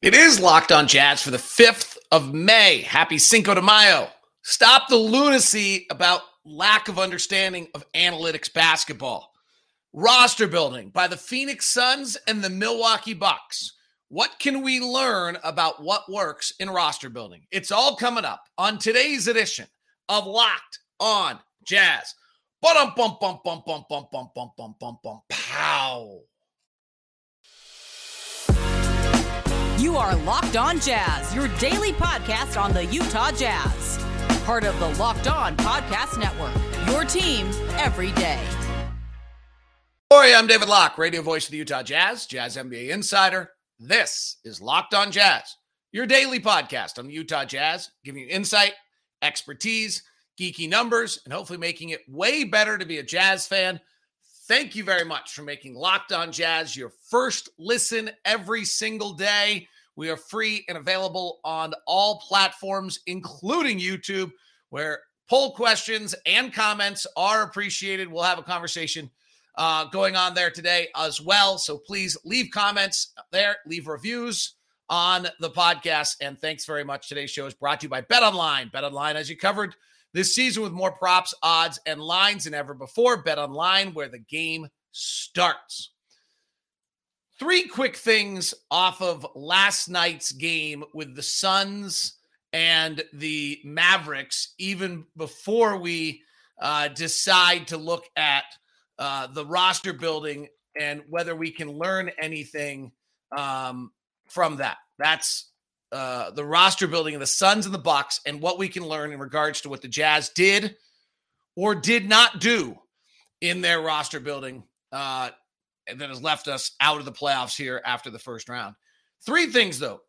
It is Locked on Jazz for the 5th of May. Happy Cinco de Mayo. Stop the lunacy about lack of understanding of analytics basketball. Roster building by the Phoenix Suns and the Milwaukee Bucks. What can we learn about what works in roster building? It's all coming up on today's edition of Locked on Jazz. Bum bum bum bum bum bum bum bum bum bum pow. You are Locked On Jazz, your daily podcast on the Utah Jazz. Part of the Locked On Podcast Network. Your team every day. Hi, I'm David Locke, radio voice of the Utah Jazz, Jazz NBA insider. This is Locked On Jazz, your daily podcast on the Utah Jazz, giving you insight, expertise, geeky numbers, and hopefully making it way better to be a Jazz fan. Thank you very much for making Locked On Jazz your first listen every single day. We are free and available on all platforms, including YouTube, where poll questions and comments are appreciated. We'll have a conversation uh, going on there today as well. So please leave comments there, leave reviews on the podcast. And thanks very much. Today's show is brought to you by Bet Online. Bet Online, as you covered this season with more props, odds, and lines than ever before. Bet online where the game starts. Three quick things off of last night's game with the Suns and the Mavericks, even before we uh, decide to look at uh, the roster building and whether we can learn anything um, from that. That's uh, the roster building of the Suns and the Bucks and what we can learn in regards to what the Jazz did or did not do in their roster building uh, that has left us out of the playoffs here after the first round. Three things, though.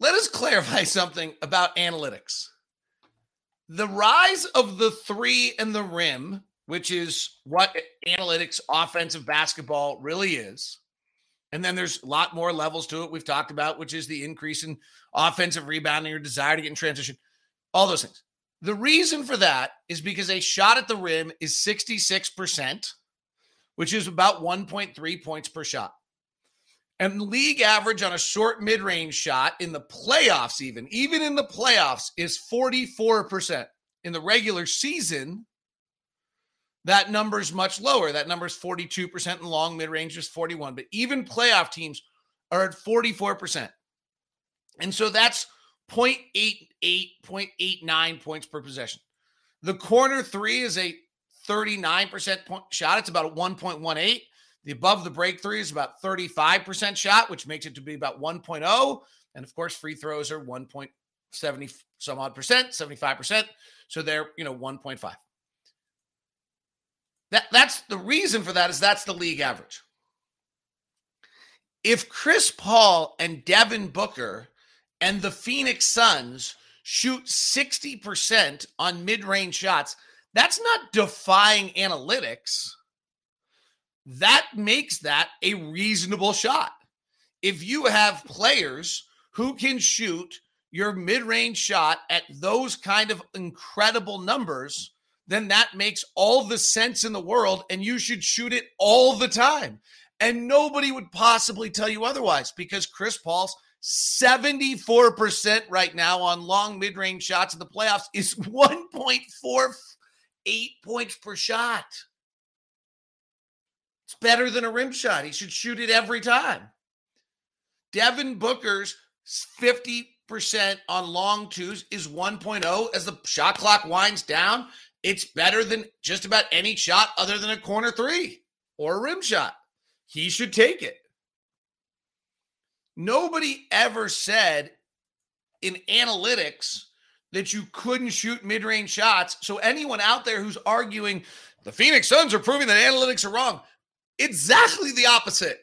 Let us clarify something about analytics. The rise of the three and the rim, which is what analytics offensive basketball really is, and then there's a lot more levels to it we've talked about, which is the increase in offensive rebounding or desire to get in transition, all those things. The reason for that is because a shot at the rim is 66%, which is about 1.3 points per shot. And league average on a short mid range shot in the playoffs, even, even in the playoffs, is 44%. In the regular season, that number is much lower. That number is 42%, and long mid range is 41. But even playoff teams are at 44%. And so that's 0.88, 0.89 points per possession. The corner three is a 39% point shot. It's about 1.18. The above the break three is about 35% shot, which makes it to be about 1.0. And of course, free throws are 1.70 some odd percent, 75%. So they're, you know, 1.5. That that's the reason for that is that's the league average. If Chris Paul and Devin Booker and the Phoenix Suns shoot 60% on mid-range shots, that's not defying analytics. That makes that a reasonable shot. If you have players who can shoot your mid-range shot at those kind of incredible numbers, then that makes all the sense in the world and you should shoot it all the time. And nobody would possibly tell you otherwise because Chris Paul's 74% right now on long mid range shots in the playoffs is 1.48 points per shot. It's better than a rim shot. He should shoot it every time. Devin Booker's 50% on long twos is 1.0 as the shot clock winds down it's better than just about any shot other than a corner three or a rim shot. He should take it. Nobody ever said in analytics that you couldn't shoot mid range shots. So, anyone out there who's arguing the Phoenix Suns are proving that analytics are wrong, exactly the opposite.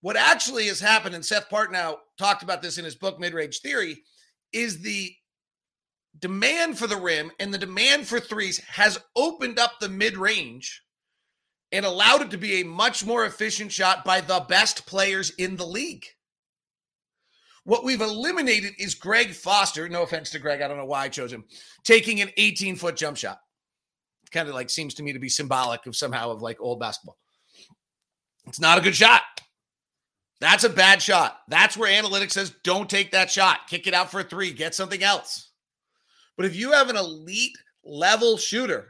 What actually has happened, and Seth Partnow talked about this in his book, Mid Range Theory, is the demand for the rim and the demand for threes has opened up the mid range and allowed it to be a much more efficient shot by the best players in the league. What we've eliminated is Greg Foster. No offense to Greg, I don't know why I chose him, taking an 18 foot jump shot. Kind of like seems to me to be symbolic of somehow of like old basketball. It's not a good shot. That's a bad shot. That's where analytics says don't take that shot. Kick it out for a three, get something else. But if you have an elite level shooter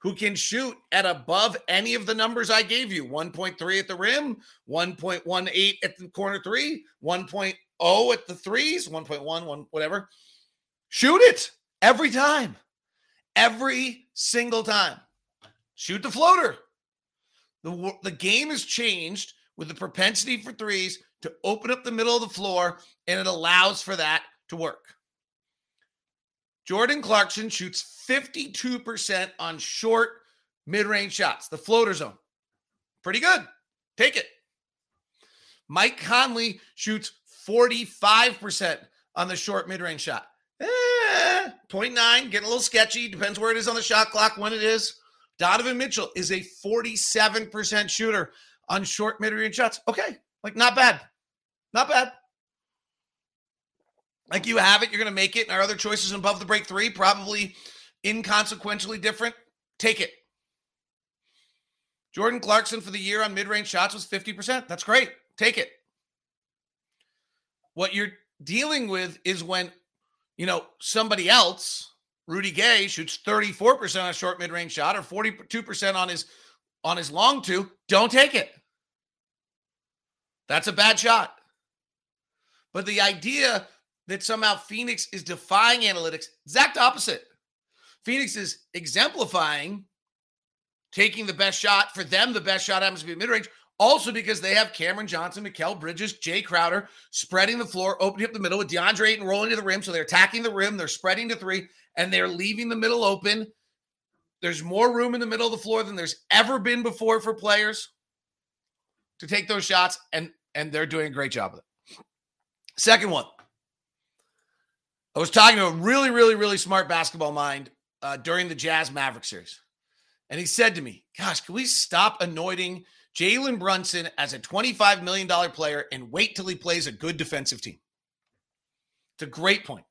who can shoot at above any of the numbers I gave you 1.3 at the rim, 1.18 at the corner three, 1.0 at the threes, 1.1, 1, whatever. Shoot it every time. Every single time. Shoot the floater. The, the game has changed with the propensity for threes to open up the middle of the floor, and it allows for that to work. Jordan Clarkson shoots 52% on short mid range shots, the floater zone. Pretty good. Take it. Mike Conley shoots 45% on the short mid range shot. Eh, 0.9, getting a little sketchy. Depends where it is on the shot clock, when it is. Donovan Mitchell is a 47% shooter on short mid range shots. Okay, like not bad. Not bad. Like you have it, you're going to make it. And our other choices above the break three, probably inconsequentially different. Take it. Jordan Clarkson for the year on mid range shots was 50%. That's great. Take it. What you're dealing with is when, you know, somebody else, Rudy Gay, shoots 34% on a short mid range shot or 42% on his on his long two. Don't take it. That's a bad shot. But the idea that somehow Phoenix is defying analytics. Exact opposite. Phoenix is exemplifying taking the best shot. For them, the best shot happens to be mid range. Also, because they have Cameron Johnson, Mikal Bridges, Jay Crowder spreading the floor, opening up the middle with DeAndre Ayton rolling to the rim. So they're attacking the rim, they're spreading to three, and they're leaving the middle open. There's more room in the middle of the floor than there's ever been before for players to take those shots, and and they're doing a great job of it. Second one, I was talking to a really, really, really smart basketball mind uh, during the Jazz Maverick series. And he said to me, Gosh, can we stop anointing Jalen Brunson as a $25 million player and wait till he plays a good defensive team? It's a great point.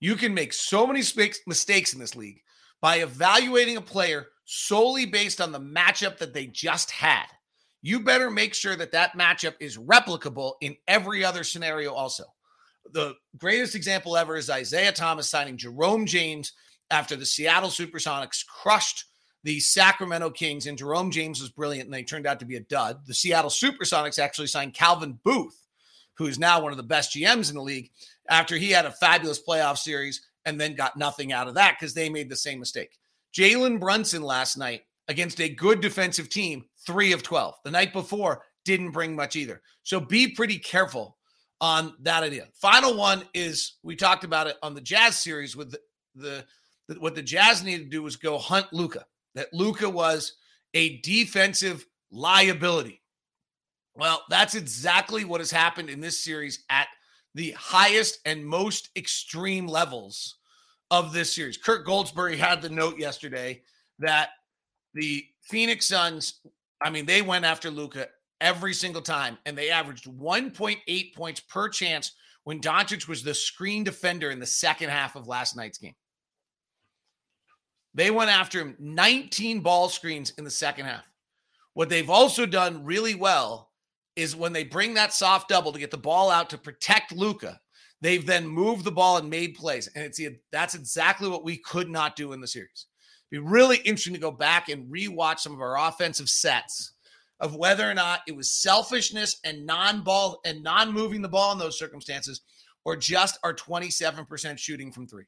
You can make so many mistakes in this league by evaluating a player solely based on the matchup that they just had. You better make sure that that matchup is replicable in every other scenario, also the greatest example ever is Isiah Thomas signing Jerome James after the Seattle Supersonics crushed the Sacramento Kings, and Jerome James was brilliant, and they turned out to be a dud. The Seattle Supersonics actually signed Calvin Booth, who is now one of the best GMs in the league, after he had a fabulous playoff series and then got nothing out of that because they made the same mistake. Jalen Brunson last night against a good defensive team, three of 12. The night before, didn't bring much either. So be pretty careful on that idea. Final one is we talked about it on the Jazz series with the, the, what the Jazz needed to do was go hunt Luka. That Luka was a defensive liability. Well, that's exactly what has happened in this series at the highest and most extreme levels of this series. Kirk Goldsberry had the note yesterday that the Phoenix Suns, I mean, they went after Luka every single time, and they averaged 1.8 points per chance when Doncic was the screen defender in the second half of last night's game. They went after him 19 ball screens in the second half. What they've also done really well is when they bring that soft double to get the ball out to protect Luka, they've then moved the ball and made plays. And it's that's exactly what we could not do in the series. It'd be really interesting to go back and rewatch some of our offensive sets of whether or not it was selfishness and non-ball and non-moving the ball in those circumstances or just our 27% shooting from 3.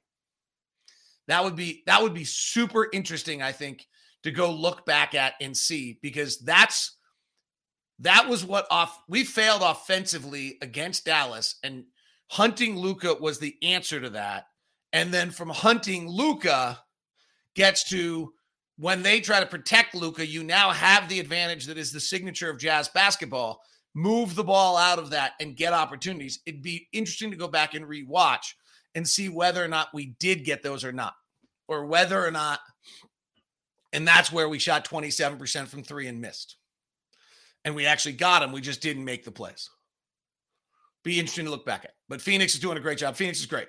That would be that would be super interesting I think to go look back at and see because that's that was what off we failed offensively against Dallas and hunting Luka was the answer to that. And then from hunting Luka gets to when they try to protect Luka, you now have the advantage that is the signature of Jazz basketball. Move the ball out of that and get opportunities. It'd be interesting to go back and rewatch and see whether or not we did get those or not, or whether or not. And that's where we shot 27% from three and missed. And we actually got them. We just didn't make the plays. Be interesting to look back at. But Phoenix is doing a great job. Phoenix is great.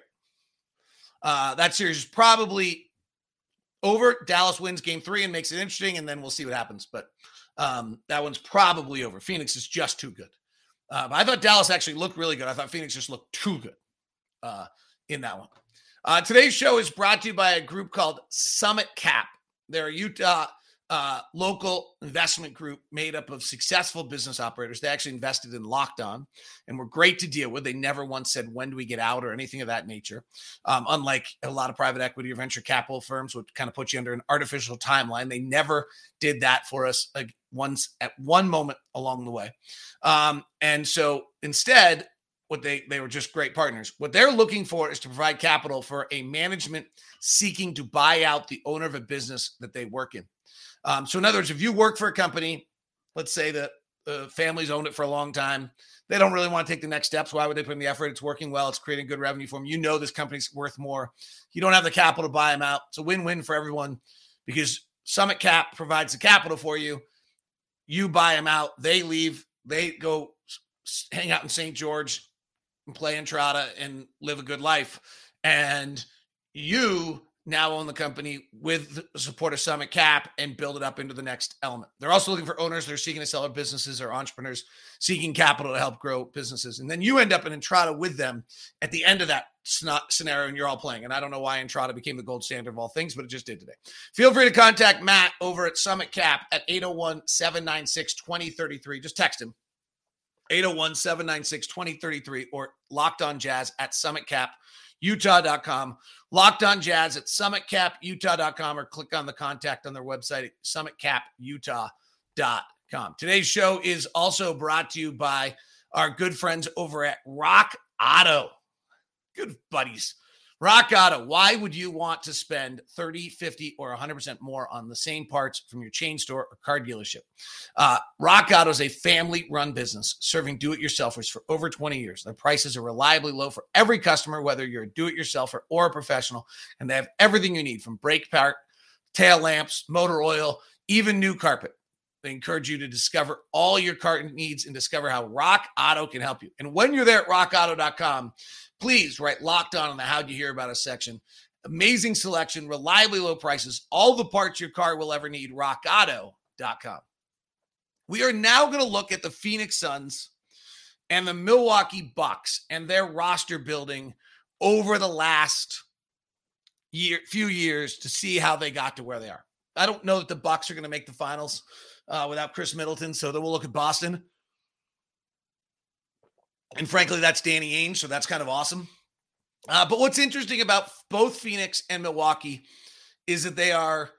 Uh, that series is probably over. Dallas wins game three and makes it interesting, and then we'll see what happens. But um, that one's probably over. Phoenix is just too good. Uh, I thought Dallas actually looked really good. I thought Phoenix just looked too good uh, in that one. Uh, today's show is brought to you by a group called Summit Cap. They're a Utah uh, local investment group made up of successful business operators. They actually invested in Locked On and were great to deal with. They never once said, when do we get out or anything of that nature. Um, unlike a lot of private equity or venture capital firms which kind of put you under an artificial timeline. They never did that for us like, once at one moment along the way. Um, and so instead, what they they were just great partners. What they're looking for is to provide capital for a management seeking to buy out the owner of a business that they work in. Um, so, in other words, if you work for a company, let's say that the family's owned it for a long time, they don't really want to take the next steps. Why would they put in the effort? It's working well. It's creating good revenue for them. You know this company's worth more. You don't have the capital to buy them out. It's a win-win for everyone because Summit Cap provides the capital for you. You buy them out. They leave. They go hang out in St. George and play Entrada and live a good life. And you now own the company with the support of Summit Cap and build it up into the next element. They're also looking for owners They're seeking to sell their businesses or entrepreneurs seeking capital to help grow businesses. And then you end up in Entrada with them at the end of that scenario and you're all playing. And I don't know why Entrada became the gold standard of all things, but it just did today. Feel free to contact Matt over at Summit Cap at 801 796 2033. Just text him 801 796 2033 or locked on jazz at summitcaputah.com. Locked on jazz at summitcaputah.com or click on the contact on their website at summitcaputah.com. Today's show is also brought to you by our good friends over at Rock Auto. Good buddies Rock Auto, why would you want to spend 30, 50, or 100% more on the same parts from your chain store or car dealership? Uh, Rock Auto is a family run business serving do it yourselfers for over 20 years. Their prices are reliably low for every customer, whether you're a do it yourselfer or a professional, and they have everything you need from brake part, tail lamps, motor oil, even new carpet. They encourage you to discover all your car needs and discover how Rock Auto can help you. And when you're there at rockauto.com, please write locked on in the how'd you hear about us section. Amazing selection, reliably low prices, all the parts your car will ever need. RockAuto.com. We are now going to look at the Phoenix Suns and the Milwaukee Bucks and their roster building over the last year, few years to see how they got to where they are. I don't know that the Bucks are going to make the finals uh, without Khris Middleton, so then we'll look at Boston. And frankly, that's Danny Ainge, so that's kind of awesome. Uh, but what's interesting about both Phoenix and Milwaukee is that they are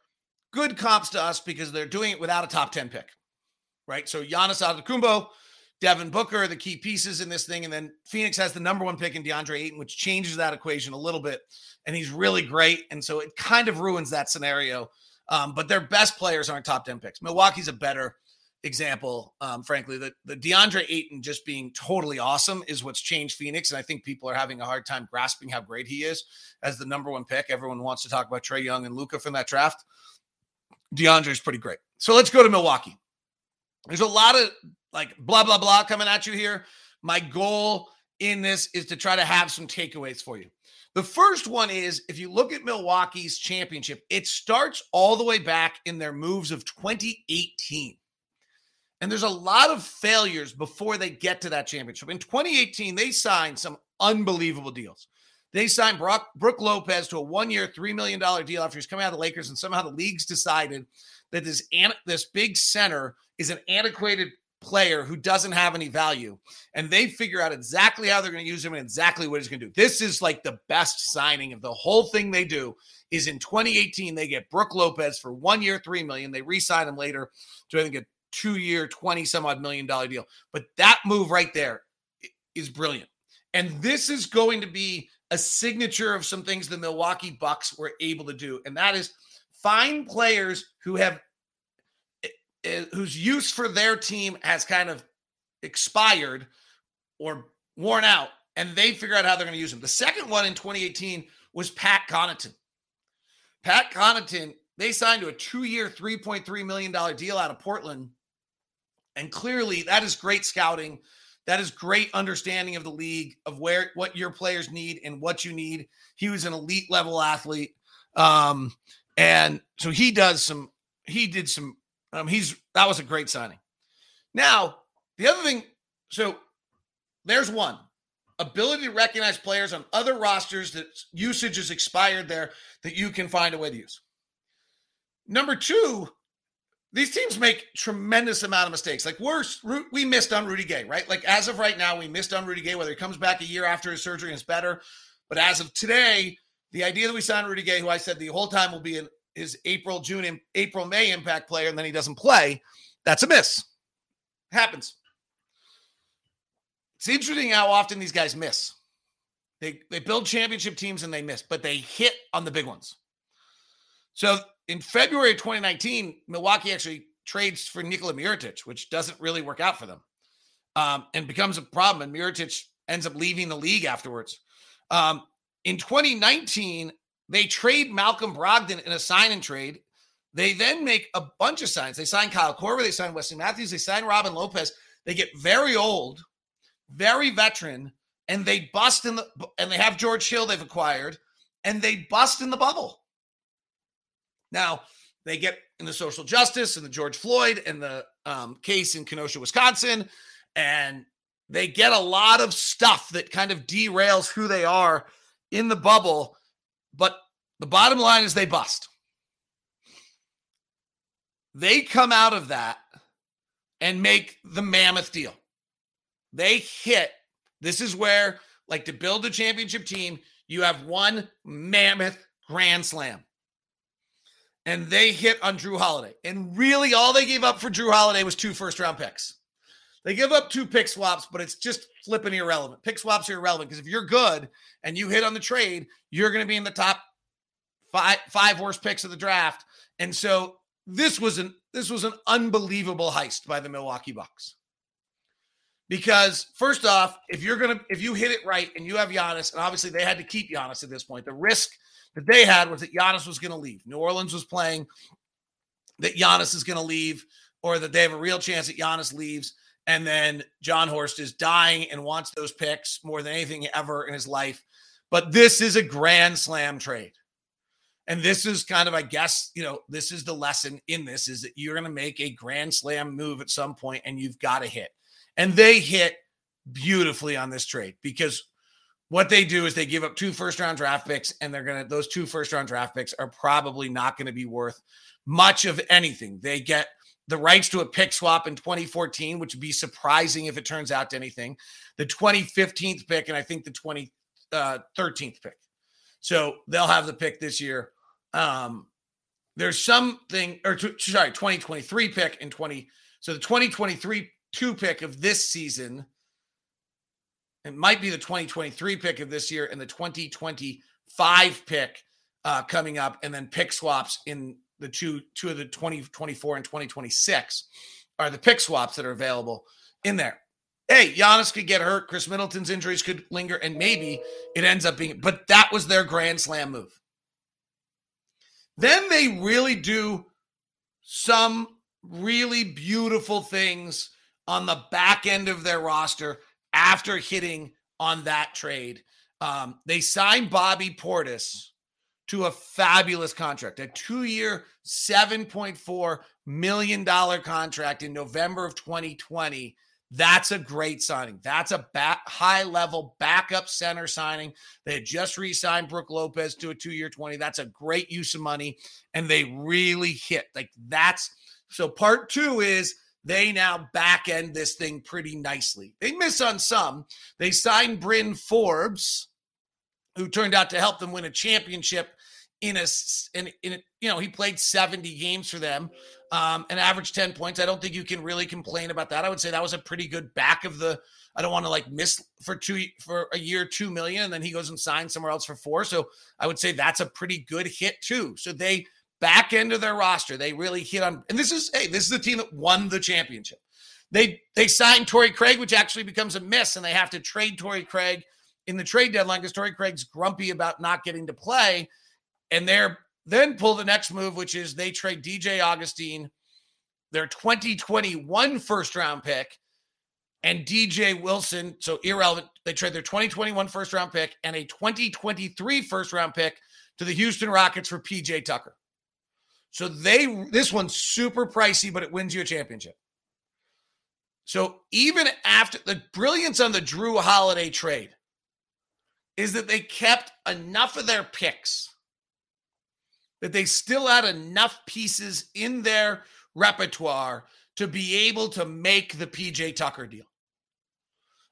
good comps to us because they're doing it without a top 10 pick, right? So Giannis Antetokounmpo, Devin Booker are the key pieces in this thing. And then Phoenix has the number one pick in DeAndre Ayton, which changes that equation a little bit. And he's really great. And so it kind of ruins that scenario. Um, but their best players aren't top 10 picks. Milwaukee's a better example, um, frankly, the, the DeAndre Ayton just being totally awesome is what's changed Phoenix. And I think people are having a hard time grasping how great he is as the number one pick. Everyone wants to talk about Trae Young and Luka from that draft. DeAndre is pretty great. So let's go to Milwaukee. There's a lot of like blah, blah, blah coming at you here. My goal in this is to try to have some takeaways for you. The first one is if you look at Milwaukee's championship, it starts all the way back in their moves of 2018. And there's a lot of failures before they get to that championship. In 2018, they signed some unbelievable deals. They signed Brook, Brook Lopez to a one-year, $3 million deal after he's coming out of the Lakers, and somehow the league's decided that this, this big center is an antiquated player who doesn't have any value. And they figure out exactly how they're going to use him and exactly what he's going to do. This is like the best signing of the whole thing they do is in 2018, they get Brook Lopez for one year, 3 million. They re-sign him later to I think a two year, 20 some odd million dollar deal. But that move right there is brilliant. And this is going to be a signature of some things the Milwaukee Bucks were able to do. And that is find players who have eh, eh, whose use for their team has kind of expired or worn out and they figure out how they're going to use them. The second one in 2018 was Pat Connaughton. Pat Connaughton, they signed to a two-year, $3.3 million deal out of Portland and clearly, that is great scouting. That is great understanding of the league, of where what your players need and what you need. He was an elite level athlete. Um, and so he does some, he did some, um, he's that was a great signing. Now, the other thing, so there's one ability to recognize players on other rosters that usage is expired there that you can find a way to use. Number two, these teams make tremendous amount of mistakes. Like we're we missed on Rudy Gay, right? Like as of right now, we missed on Rudy Gay. Whether he comes back a year after his surgery and is better, but as of today, the idea that we signed Rudy Gay, who I said the whole time will be in his April, June, April, May impact player, and then he doesn't play, that's a miss. Happens. It's interesting how often these guys miss. They they build championship teams and they miss, but they hit on the big ones. So in February of 2019, Milwaukee actually trades for Nikola Mirotic, which doesn't really work out for them, um, and becomes a problem. And Mirotic ends up leaving the league afterwards. Um, in 2019, they trade Malcolm Brogdon in a sign and trade. They then make a bunch of signs. They sign Kyle Korver, they sign Wesley Matthews, they sign Robin Lopez. They get very old, very veteran, and they bust in the and they have George Hill they've acquired, and they bust in the bubble. Now they get in the social justice and the George Floyd and the um, case in Kenosha, Wisconsin, and they get a lot of stuff that kind of derails who they are in the bubble. But the bottom line is they bust. They come out of that and make the mammoth deal. They hit. This is where, like, to build a championship team, you have one mammoth grand slam. And they hit on Jrue Holiday. And really, all they gave up for Jrue Holiday was two first round picks. They give up two pick swaps, but it's just flipping irrelevant. Pick swaps are irrelevant because if you're good and you hit on the trade, you're going to be in the top five five worst picks of the draft. And so this was an this was an unbelievable heist by the Milwaukee Bucks. Because first off, if you're gonna if you hit it right and you have Giannis, and obviously they had to keep Giannis at this point, the risk that they had was that Giannis was going to leave. New Orleans was playing that Giannis is going to leave, or that they have a real chance that Giannis leaves. And then Jon Horst is dying and wants those picks more than anything ever in his life. But this is a grand slam trade. And this is kind of, I guess, you know, this is the lesson in this is that you're going to make a grand slam move at some point and you've got to hit. And they hit beautifully on this trade because what they do is they give up two first round draft picks and they're going to, those two first round draft picks are probably not going to be worth much of anything. They get the rights to a pick swap in 2014, which would be surprising if it turns out to anything, the 2015th pick, and I think the 2013th uh, pick. So they'll have the pick this year. Um, there's something, or t- sorry, 2023 pick in 20. So the 2023 two pick of this season, it might be the 2023 pick of this year and the 2025 pick uh, coming up, and then pick swaps in the two two of the 2024 and 2026 are the pick swaps that are available in there. Hey, Giannis could get hurt. Khris Middleton's injuries could linger, and maybe it ends up being, but that was their grand slam move. Then they really do some really beautiful things on the back end of their roster after hitting on that trade. Um, they signed Bobby Portis to a fabulous contract, a two year, $7.4 million contract in November of 2020. That's a great signing. That's a back, high level backup center signing. They had just re signed Brook Lopez to a two year 20. That's a great use of money. And they really hit. Like that's so part two is they now back end this thing pretty nicely. They miss on some. They signed Bryn Forbes, who turned out to help them win a championship in a in, in a, you know he played 70 games for them um and averaged 10 points i don't think you can really complain about that i would say that was a pretty good back of the i don't want to like miss for two for a year two million and then he goes and signs somewhere else for four so i would say that's a pretty good hit too so they back into their roster they really hit on and this is hey this is the team that won the championship they they signed Torrey Craig which actually becomes a miss and they have to trade Torrey Craig in the trade deadline because Torrey Craig's grumpy about not getting to play and they're then pull the next move, which is they trade DJ Augustin, their 2021 first round pick, and DJ Wilson. So irrelevant. They trade their 2021 first round pick and a 2023 first round pick to the Houston Rockets for PJ Tucker. So they this one's super pricey, but it wins you a championship. So even after the brilliance on the Jrue Holiday trade is that they kept enough of their picks that they still had enough pieces in their repertoire to be able to make the PJ Tucker deal.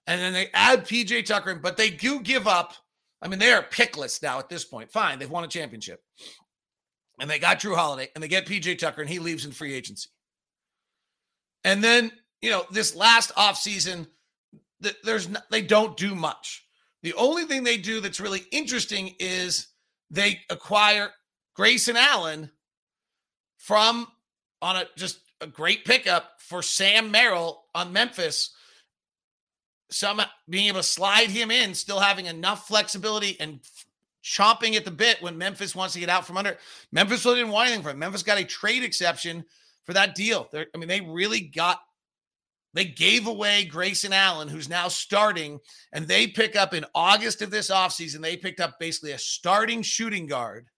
And then they add PJ Tucker, but they do give up. I mean, they are pickless now at this point. Fine, they've won a championship. And they got Jrue Holiday and they get PJ Tucker and he leaves in free agency. And then, you know, this last offseason, there's no, they don't do much. The only thing they do that's really interesting is they acquire Grayson Allen from on a just a great pickup for Sam Merrill on Memphis. Some being able to slide him in, still having enough flexibility and chomping at the bit when Memphis wants to get out from under. Memphis really didn't want anything from. Memphis got a trade exception for that deal. They're, I mean, they really got they gave away Grayson Allen, who's now starting, and they pick up in August of this offseason, they picked up basically a starting shooting guard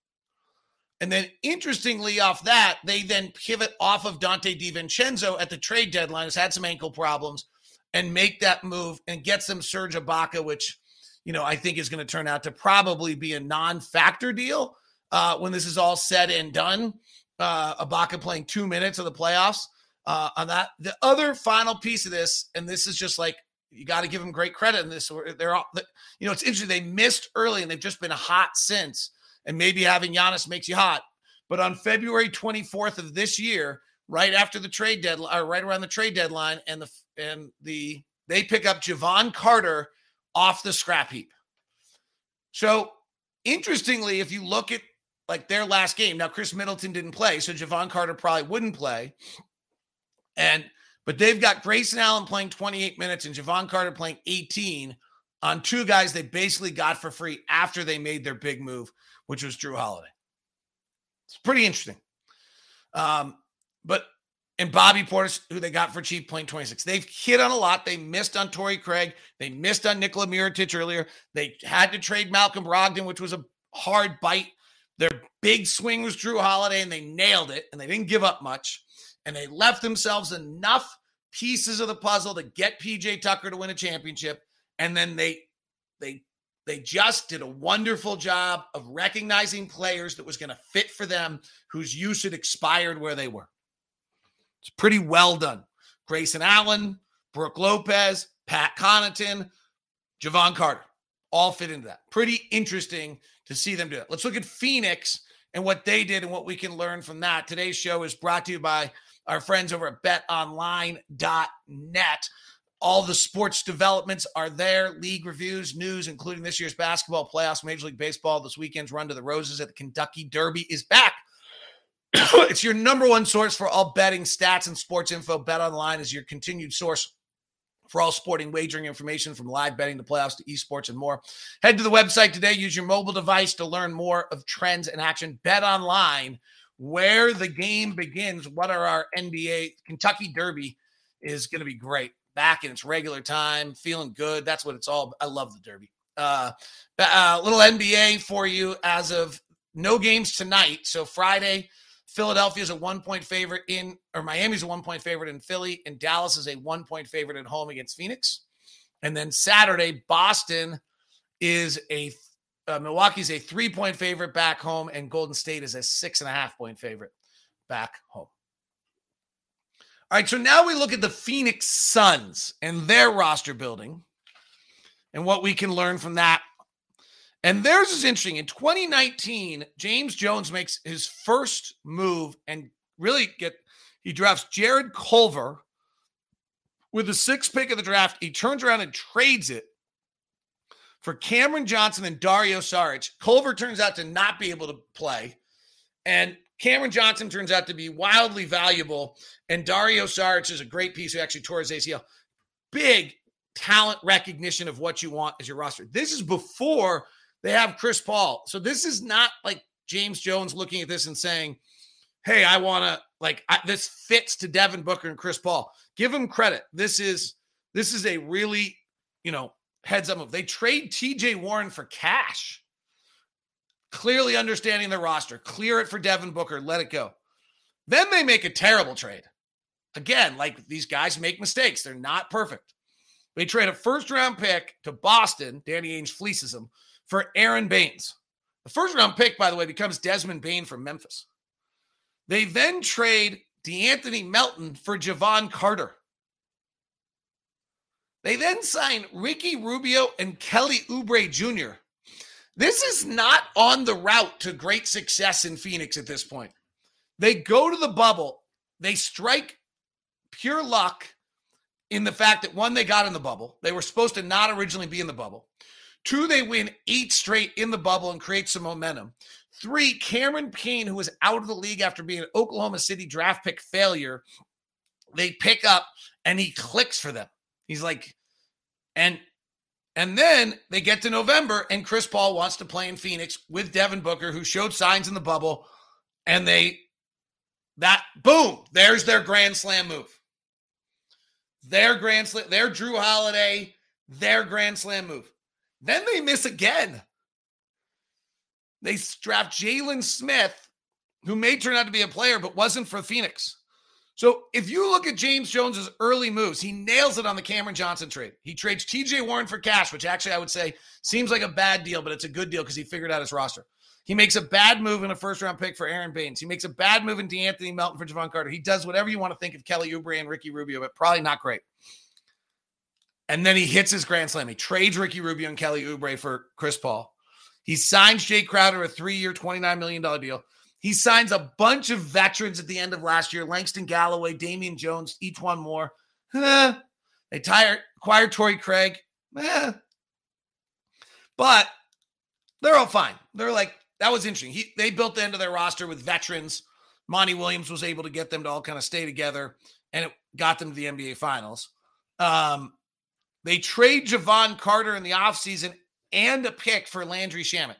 and then, interestingly, off that, they then pivot off of Donte DiVincenzo at the trade deadline, has had some ankle problems, and make that move and get some Serge Ibaka, which, you know, I think is going to turn out to probably be a non factor deal uh, when this is all said and done. Uh, Ibaka playing two minutes of the playoffs. Uh, on that, the other final piece of this, and this is just like you got to give them great credit in this. They're all, you know, it's interesting. They missed early and they've just been hot since and maybe having Giannis makes you hot. But on February 24th of this year, right after the trade deadline, or right around the trade deadline, and the and the they pick up Jevon Carter off the scrap heap. So interestingly, if you look at like their last game, now Khris Middleton didn't play, so Jevon Carter probably wouldn't play. And but they've got Grayson Allen playing 28 minutes and Jevon Carter playing 18 on two guys they basically got for free after they made their big move which was Jrue Holiday. It's pretty interesting. Um, but and Bobby Portis, who they got for cheap, playing 26. They've hit on a lot. They missed on Torrey Craig. They missed on Nikola Mirotic earlier. They had to trade Malcolm Brogdon, which was a hard bite. Their big swing was Jrue Holiday, and they nailed it, and they didn't give up much. And they left themselves enough pieces of the puzzle to get PJ Tucker to win a championship. And then they they they just did a wonderful job of recognizing players that was going to fit for them whose use had expired where they were. It's pretty well done. Grayson Allen, Brook Lopez, Pat Connaughton, Jevon Carter all fit into that. Pretty interesting to see them do it. Let's look at Phoenix and what they did and what we can learn from that. Today's show is brought to you by our friends over at betonline.net. All the sports developments are there, league reviews, news, including this year's basketball playoffs, Major League Baseball. This weekend's run to the Roses at the Kentucky Derby is back. it's your number one source for all betting stats and sports info. Bet Online is your continued source for all sporting wagering information from live betting to playoffs to esports and more. Head to the website today. Use your mobile device to learn more of trends and action. Bet Online, where the game begins. What are our NBA Kentucky Derby is going to be great back in its regular time, feeling good. That's what it's all. I love the Derby. Uh, uh, little NBA for you as of no games tonight. So Friday, Philadelphia is a one point favorite in, or Miami's a one point favorite in Philly, and Dallas is a one point favorite at home against Phoenix. And then Saturday, Boston is a uh, Milwaukee's a three point favorite back home, and Golden State is a six and a half point favorite back home. All right, so now we look at the Phoenix Suns and their roster building and what we can learn from that. And theirs is interesting. In 2019, James Jones makes his first move and really get he drafts Jarrett Culver with the sixth pick of the draft. He turns around and trades it for Cameron Johnson and Dario Saric. Culver turns out to not be able to play. And Cameron Johnson turns out to be wildly valuable, and Dario Saric is a great piece who actually tore his ACL. Big talent recognition of what you want as your roster. This is before they have Chris Paul. So this is not like James Jones looking at this and saying, "Hey, I want to like I, this fits to Devin Booker and Chris Paul." Give them credit. This is this is a really, you know, heads up move. They trade TJ Warren for cash clearly understanding the roster, clear it for Devin Booker, let it go. Then they make a terrible trade. Again, like these guys make mistakes. They're not perfect. They trade a first round pick to Boston. Danny Ainge fleeces them for Aron Baynes. The first round pick, by the way, becomes Desmond Bane from Memphis. They then trade De'Anthony Melton for Jevon Carter. They then sign Ricky Rubio and Kelly Oubre Jr. This is not on the route to great success in Phoenix at this point. They go to the bubble, they strike pure luck in the fact that one, they got in the bubble. They were supposed to not originally be in the bubble. Two, they win eight straight in the bubble and create some momentum. Three, Cameron Payne, who was out of the league after being an Oklahoma City draft pick failure, they pick up and he clicks for them. He's like, and and then they get to November and Chris Paul wants to play in Phoenix with Devin Booker, who showed signs in the bubble, and they that boom, there's their grand slam move. Their grand slam, their Jrue Holiday, their grand slam move. Then they miss again. They draft Jalen Smith, who may turn out to be a player, but wasn't for Phoenix. So if you look at James Jones's early moves, he nails it on the Cameron Johnson trade. He trades TJ Warren for cash, which actually I would say seems like a bad deal, but it's a good deal because he figured out his roster. He makes a bad move in a first round pick for Aron Baynes. He makes a bad move in De'Anthony Melton for Jevon Carter. He does whatever you want to think of Kelly Oubre and Ricky Rubio, but probably not great. And then he hits his grand slam. He trades Ricky Rubio and Kelly Oubre for Chris Paul. He signs Jay Crowder a three year, $29 million deal. He signs a bunch of veterans at the end of last year Langston Galloway, Damian Jones, each one more. Eh. They tire, acquire Torrey Craig. Eh. But they're all fine. They're like, that was interesting. He, they built the end of their roster with veterans. Monty Williams was able to get them to all kind of stay together, and it got them to the NBA Finals. Um, they trade Jevon Carter in the offseason and a pick for Landry Shamet.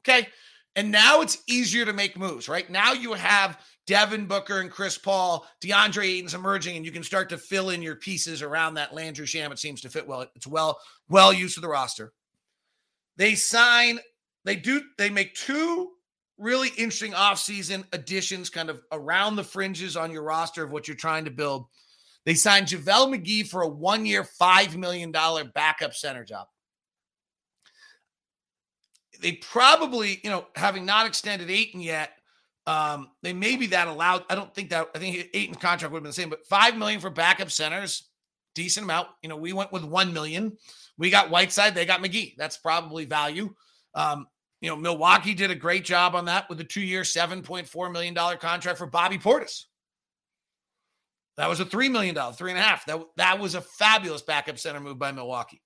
Okay. And now it's easier to make moves, right? Now you have Devin Booker and Chris Paul, DeAndre Ayton's emerging, and you can start to fill in your pieces around that Landry Shamet seems to fit well. It's well, well used to the roster. They sign, they do, they make two really interesting offseason additions kind of around the fringes on your roster of what you're trying to build. They signed JaVale McGee for a one year, $5 million backup center job. They probably, you know, having not extended Ayton yet, um, they maybe that allowed. I don't think that, I think Ayton's contract would have been the same, but 5 million for backup centers, decent amount. You know, we went with 1 million. We got Whiteside, they got McGee. That's probably value. Um, you know, Milwaukee did a great job on that with a two year, $7.4 million contract for Bobby Portis. That was a $3 million, three and a half. That, that was a fabulous backup center move by Milwaukee.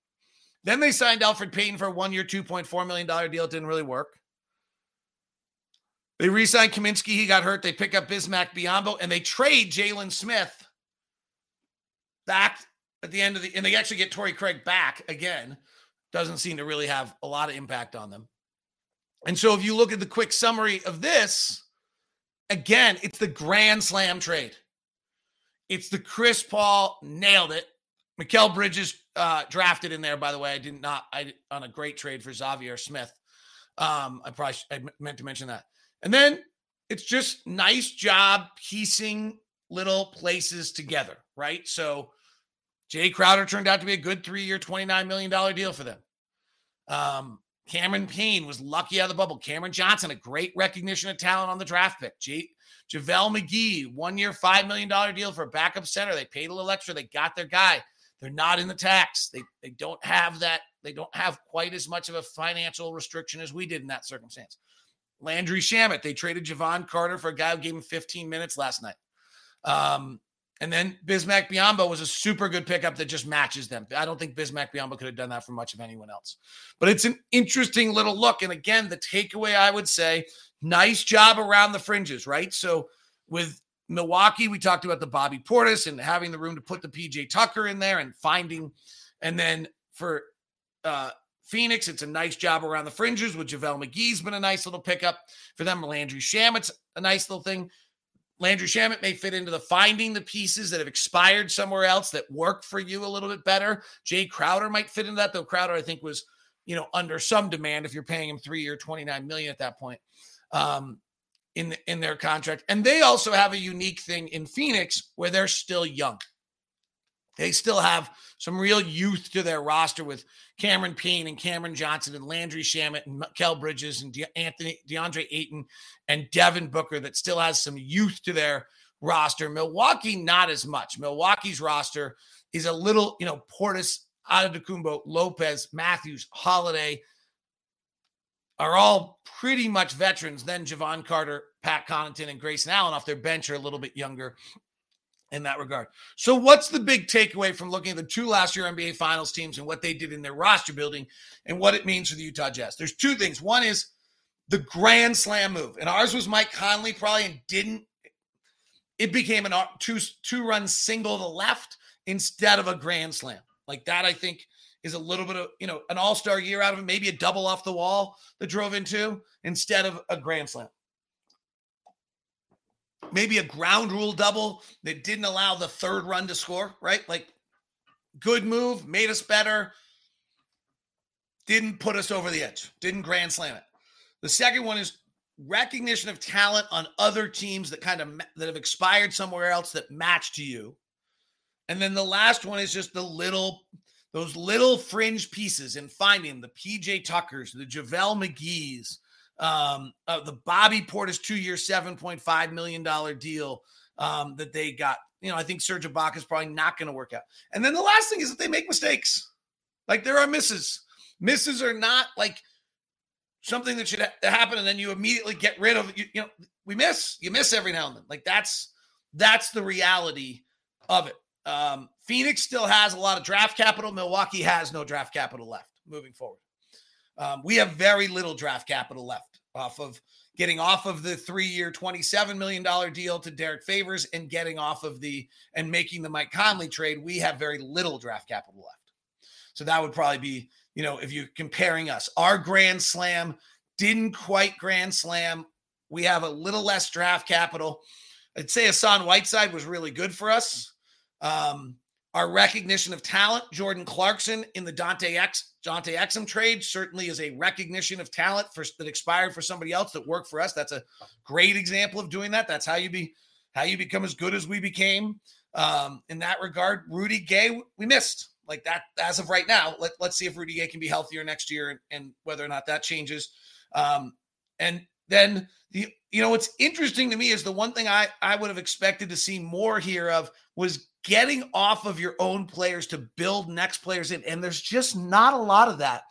Then they signed Elfrid Payton for a one year, $2.4 million deal. It didn't really work. They re signed Kaminsky. He got hurt. They pick up Bismack Biyombo and they trade Jalen Smith back at the end of the, and they actually get Torrey Craig back again. Doesn't seem to really have a lot of impact on them. And so if you look at the quick summary of this, again, it's the grand slam trade. It's the Chris Paul nailed it. Mikal Bridges uh, drafted in there, by the way. I did not I on a great trade for Zhaire Smith. Um, I probably I meant to mention that. And then it's just nice job piecing little places together, right? So Jay Crowder turned out to be a good three-year, $29 million deal for them. Um, Cameron Payne was lucky out of the bubble. Cameron Johnson, a great recognition of talent on the draft pick. J- McGee, one year, $5 million deal for a backup center. They paid a little extra. They got their guy. They're not in the tax. They, they don't have that. They don't have quite as much of a financial restriction as we did in that circumstance. Landry Shamet, they traded Jevon Carter for a guy who gave him 15 minutes last night. Um, and then Bismack Biyombo was a super good pickup that just matches them. I don't think Bismack Biyombo could have done that for much of anyone else. But it's an interesting little look. And again, the takeaway I would say, nice job around the fringes, right? So with Milwaukee, we talked about the Bobby Portis and having the room to put the PJ Tucker in there and finding. And then for uh, Phoenix, it's a nice job around the fringes with JaVale McGee's been a nice little pickup for them. Landry Shamet's a nice little thing. Landry Shamet may fit into the finding the pieces that have expired somewhere else that work for you a little bit better. Jay Crowder might fit into that, though Crowder, I think, was, you know, under some demand if you're paying him three year 29 million at that point. Um, in in their contract. And they also have a unique thing in Phoenix where they're still young. They still have some real youth to their roster with Cameron Payne and Cameron Johnson and Landry Shamet and Kel Bridges and De- Anthony DeAndre Ayton and Devin Booker that still has some youth to their roster. Milwaukee, not as much. Milwaukee's roster is a little, you know, Portis, Antetokounmpo, Lopez, Matthews, Holiday are all pretty much veterans. Then Jevon Carter, Pat Connaughton, and Grayson Allen off their bench are a little bit younger in that regard. So, what's the big takeaway from looking at the two last year NBA Finals teams and what they did in their roster building and what it means for the Utah Jazz? There's two things. One is the grand slam move, and ours was Mike Conley probably and didn't. It became an two two run single to left instead of a grand slam like that. I think is a little bit of you know an all star year out of it, maybe a double off the wall that drove into instead of a grand slam maybe a ground rule double that didn't allow the third run to score, right? Like good move, made us better, didn't put us over the edge, didn't grand slam it. The second one is recognition of talent on other teams that kind of that have expired somewhere else that match to you. And then the last one is just the little those little fringe pieces and finding the PJ Tuckers, the JaVale McGee's, um, uh, the Bobby Portis two year, $7.5 million deal um, that they got. You know, I think Serge Ibaka is probably not going to work out. And then the last thing is that they make mistakes. Like there are misses. Misses are not like something that should ha- happen and then you immediately get rid of you, you know we miss you miss every now and then like that's that's the reality of it um phoenix still has a lot of draft capital milwaukee has no draft capital left moving forward um, we have very little draft capital left off of getting off of the three-year, $27 million deal to Derrick Favors and getting off of the and making the Mike Conley trade. We have very little draft capital left. So that would probably be, you know, if you're comparing us, our grand slam didn't quite grand slam. We have a little less draft capital. I'd say Hassan Whiteside was really good for us. Um, our recognition of talent, Jordan Clarkson in the Dante X Dante Exum trade certainly is a recognition of talent for that expired for somebody else that worked for us. That's a great example of doing that. That's how you be how you become as good as we became. Um, in that regard, Rudy Gay, we missed like that as of right now. Let, let's see if Rudy Gay can be healthier next year and, and whether or not that changes. Um, and then the you know what's interesting to me is the one thing I I would have expected to see more here of was getting off of your own players to build next players in. And there's just not a lot of that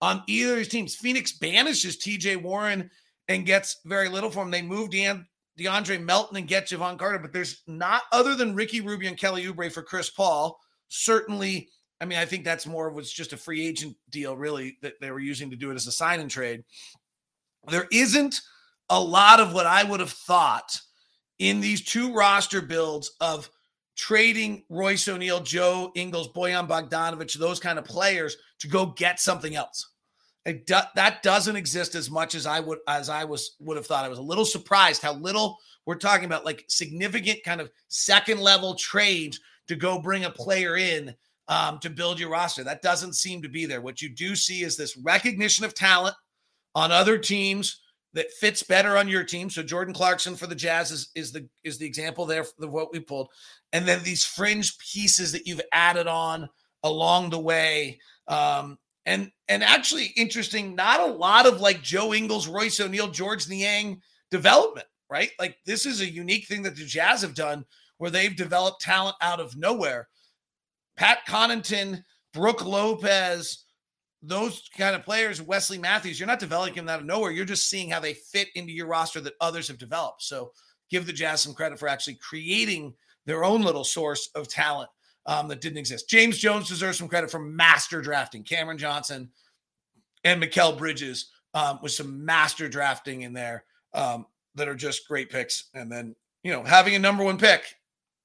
on either of these teams. Phoenix banishes TJ Warren and gets very little for him. They move De- DeAndre Melton and get Jevon Carter, but there's not other than Ricky Rubio and Kelly Oubre for Chris Paul. Certainly, I mean, I think that's more was just a free agent deal, really, that they were using to do it as a sign and trade. There isn't a lot of what I would have thought in these two roster builds of trading Royce O'Neale, Joe Ingles, Bojan Bogdanovic, those kind of players to go get something else. Do, that doesn't exist as much as I would as I was would have thought. I was a little surprised how little we're talking about, like significant kind of second level trades to go bring a player in um, to build your roster. That doesn't seem to be there. What you do see is this recognition of talent on other teams that fits better on your team. So Jordan Clarkson for the Jazz is, is the is the example there of what we pulled, and then these fringe pieces that you've added on along the way. Um, and and actually interesting, not a lot of like Joe Ingles, Royce O'Neale, Georges Niang development, right? Like this is a unique thing that the Jazz have done where they've developed talent out of nowhere. Pat Connaughton, Brook Lopez, those kind of players, Wesley Matthews, you're not developing them out of nowhere. You're just seeing how they fit into your roster that others have developed. So give the Jazz some credit for actually creating their own little source of talent um, that didn't exist. James Jones deserves some credit for master drafting. Cameron Johnson and Mikal Bridges um, with some master drafting in there um, that are just great picks. And then, you know, having a number one pick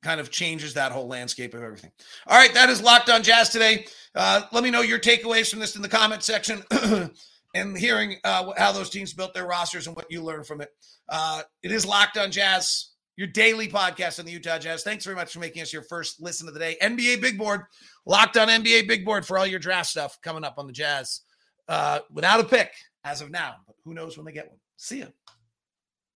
kind of changes that whole landscape of everything. All right, that is Locked on Jazz today. Uh, let me know your takeaways from this in the comment section and hearing uh, how those teams built their rosters and what you learned from it. Uh, it is Locked on Jazz, your daily podcast on the Utah Jazz. Thanks very much for making us your first listen of the day. NBA Big Board, Locked on NBA Big Board for all your draft stuff coming up on the Jazz uh, without a pick as of now. But who knows when they get one. See ya.